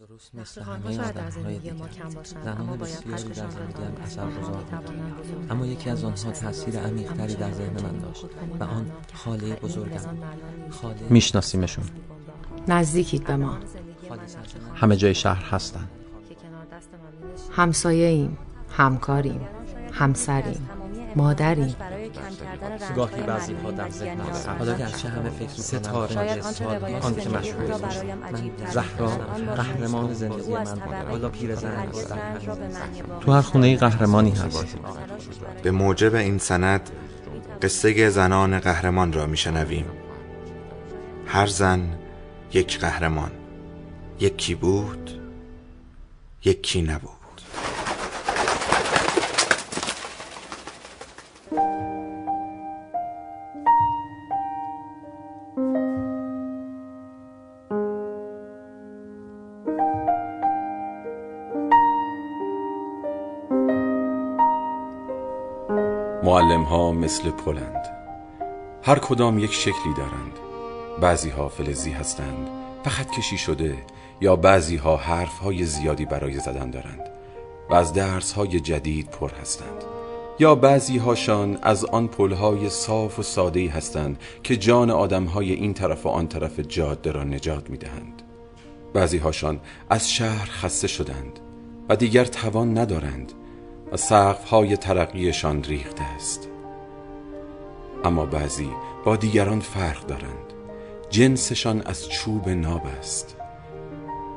درست مثل همه آدم‌های دیگر ما کم باشند زنان اما باید بسیاری در را زندگیم اثر گذار بزرگ اما یکی از آنها. تاثیر عمیق‌تری در ذهن من داشت و آن خاله بزرگم. خاله میشناسیمشون. نزدیکید به ما. همه جای شهر هستن که کنار دست من می‌نشینند. همسایه ایم همکاریم همسریم مادریم. کم کردن گاهی رنج‌های بعضی ها در ذهنم. حالا گرچه همه فکر ستاره می‌کنند شاید آنچه روایت آن که زندگی مشهور را است. برایم عجیب تر زهرا قهرمان زندگی من حالا معنی واقعی تو هر خونه قهرمانی هست. به موجب این سند قصه زنان قهرمان را میشنویم. هر زن یک قهرمان. یکی بود یکی نبود. معلم ها مثل پلند هر کدام یک شکلی دارند. بعضی ها فلزی هستند و خط کشی شده یا بعضی ها حرف های زیادی برای زدن دارند و از درس های جدید پر هستند. یا بعضی هاشان از آن پلهای صاف و ساده هستند که جان آدم های این طرف و آن طرف جاده را نجات می دهند بعضی هاشان از شهر خسته شدند و دیگر توان ندارند. و سقف های ترقیشان ریخته است. اما بعضی با دیگران فرق دارند. جنسشان از چوب ناب است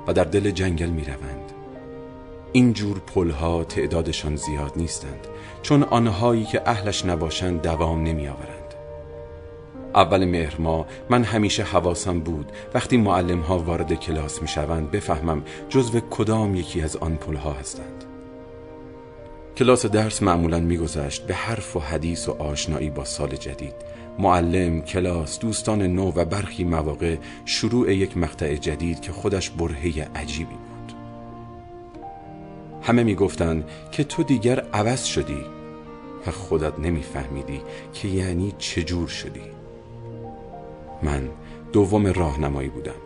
و در دل جنگل می روند این جور پلها تعدادشان زیاد نیستند چون آنهایی که اهلش نباشند دوام نمی آورند اول مهر ماه من همیشه حواسم بود وقتی معلم ها وارد کلاس می شوند بفهمم جزو کدام یکی از آن پلها هستند. کلاس درس معمولا میگذشت به حرف و حدیث و آشنایی با سال جدید. معلم، کلاس، دوستان نو و برخی مواقع شروع یک مقطع جدید که خودش برهه عجیبی بود. همه می‌گفتند که تو دیگر عوض شدی و خودت نمیفهمیدی که یعنی چجور شدی. من دوم راهنمایی بودم.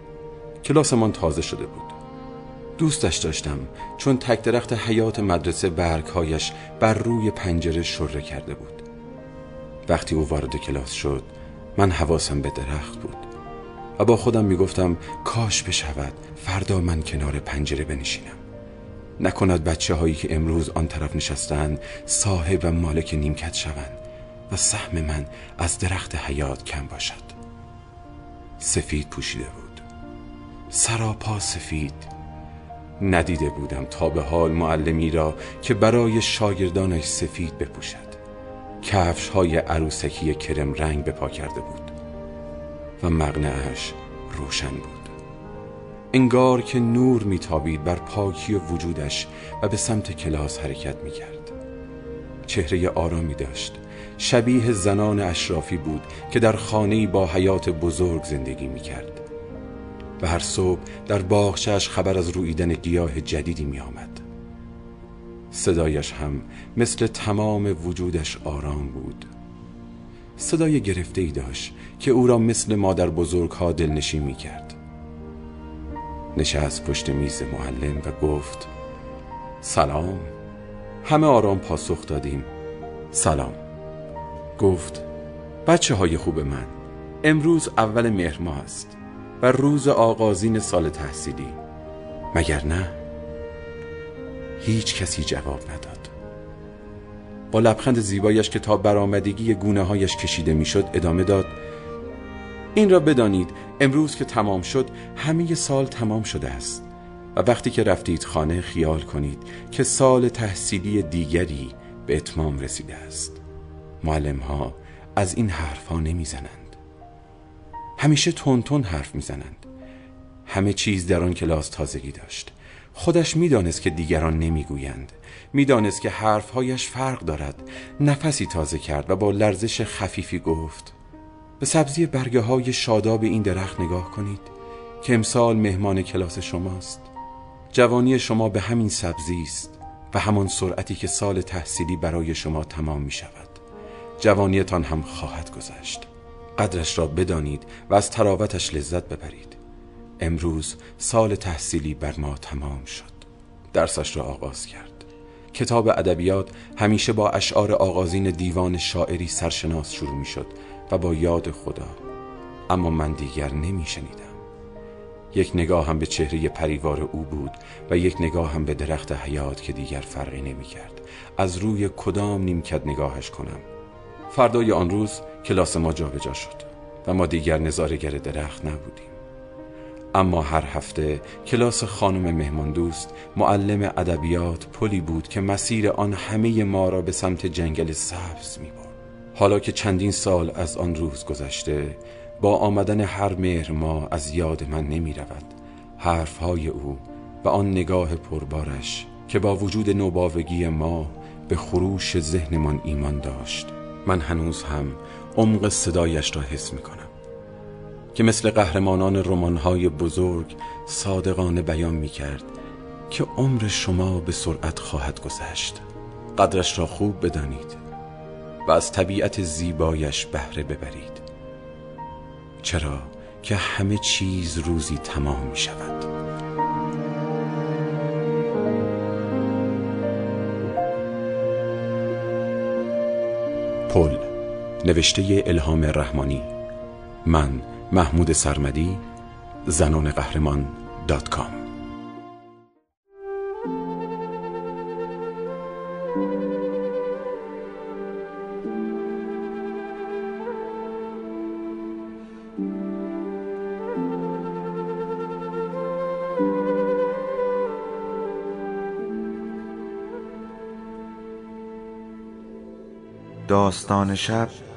کلاسمان تازه شده بود. دوستش داشتم چون تک درخت حیات مدرسه برگهایش بر روی پنجره شره کرده بود. وقتی او وارد کلاس شد من حواسم به درخت بود و با خودم می‌گفتم کاش بشود فردا من کنار پنجره بنشینم. نکند بچه هایی که امروز آن طرف نشستند صاحب و مالک نیمکت شوند و سهم من از درخت حیات کم باشد. سفید پوشیده بود. سراپا سفید ندیده بودم تا به حال معلمی را که برای شاگردانش سفید بپوشد. کفش های عروسکی کرم رنگ به پا کرده بود و مغنعش روشن بود. انگار که نور میتابید بر پاکی وجودش و به سمت کلاس حرکت می‌کرد. چهره آرامی داشت. شبیه زنان اشرافی بود که در خانه‌ای با حیات بزرگ زندگی می‌کرد. و هر صبح در باغچه‌اش خبر از رویدن گیاه جدیدی می آمد. صدایش هم مثل تمام وجودش آرام بود. صدای گرفته ای داشت که او را مثل مادر بزرگ ها دلنشین می کرد نشست پشت میز معلم و گفت سلام. همه آرام پاسخ دادیم. سلام. گفت بچه های خوب من امروز اول مهر است. و روز آغازین سال تحصیلی. مگر نه؟ هیچ کسی جواب نداد. با لبخند زیبایش که تا برآمدگی گونه هایش کشیده می‌شد ادامه داد این را بدانید امروز که تمام شد همه سال تمام شده است. و وقتی که رفتید خانه خیال کنید که سال تحصیلی دیگری به اتمام رسیده است. معلم ها از این حرف ها نمی زنند همیشه تون حرف می زنند همه چیز در آن کلاس تازگی داشت. خودش می‌دانست که دیگران نمی‌گویند. می‌دانست که حرفهایش فرق دارد. نفسی تازه کرد و با لرزش خفیفی گفت به سبزی برگه های شاداب این درخت نگاه کنید که امسال مهمان کلاس شماست. جوانی شما به همین سبزی است و همان سرعتی که سال تحصیلی برای شما تمام می شود جوانیتان هم خواهد گذشت. قدرش را بدانید و از تراوتش لذت ببرید. امروز سال تحصیلی بر ما تمام شد. درسش را آغاز کرد. کتاب ادبیات همیشه با اشعار آغازین دیوان شاعری سرشناس شروع می شد و با یاد خدا. اما من دیگر نمی شنیدم یک نگاه هم به چهره پریوار او بود و یک نگاه هم به درخت حیات که دیگر فرقی نمی کرد از روی کدام نیمکت نگاهش کنم؟ فردای آن روز کلاس ما جابجا شد و ما دیگر نظارگر درخت نبودیم. اما هر هفته کلاس خانم مهمان دوست معلم ادبیات پلی بود که مسیر آن همه ما را به سمت جنگل سبز می برد. حالا که چندین سال از آن روز گذشته با آمدن هر مهر ما از یاد من نمی رود حرفهای او و آن نگاه پربارش که با وجود نوباوگی ما به خروش ذهنمان ایمان داشت. من هنوز هم عمق صدایش را حس می کنم که مثل قهرمانان رمان‌های بزرگ صادقانه بیان می کرد که عمر شما به سرعت خواهد گذشت. قدرش را خوب بدانید و از طبیعت زیبایش بهره ببرید. چرا که همه چیز روزی تمام می شود نوشته الهام رحمانی. من محمود سرمدی زنان قهرمان دات کام. داستان شب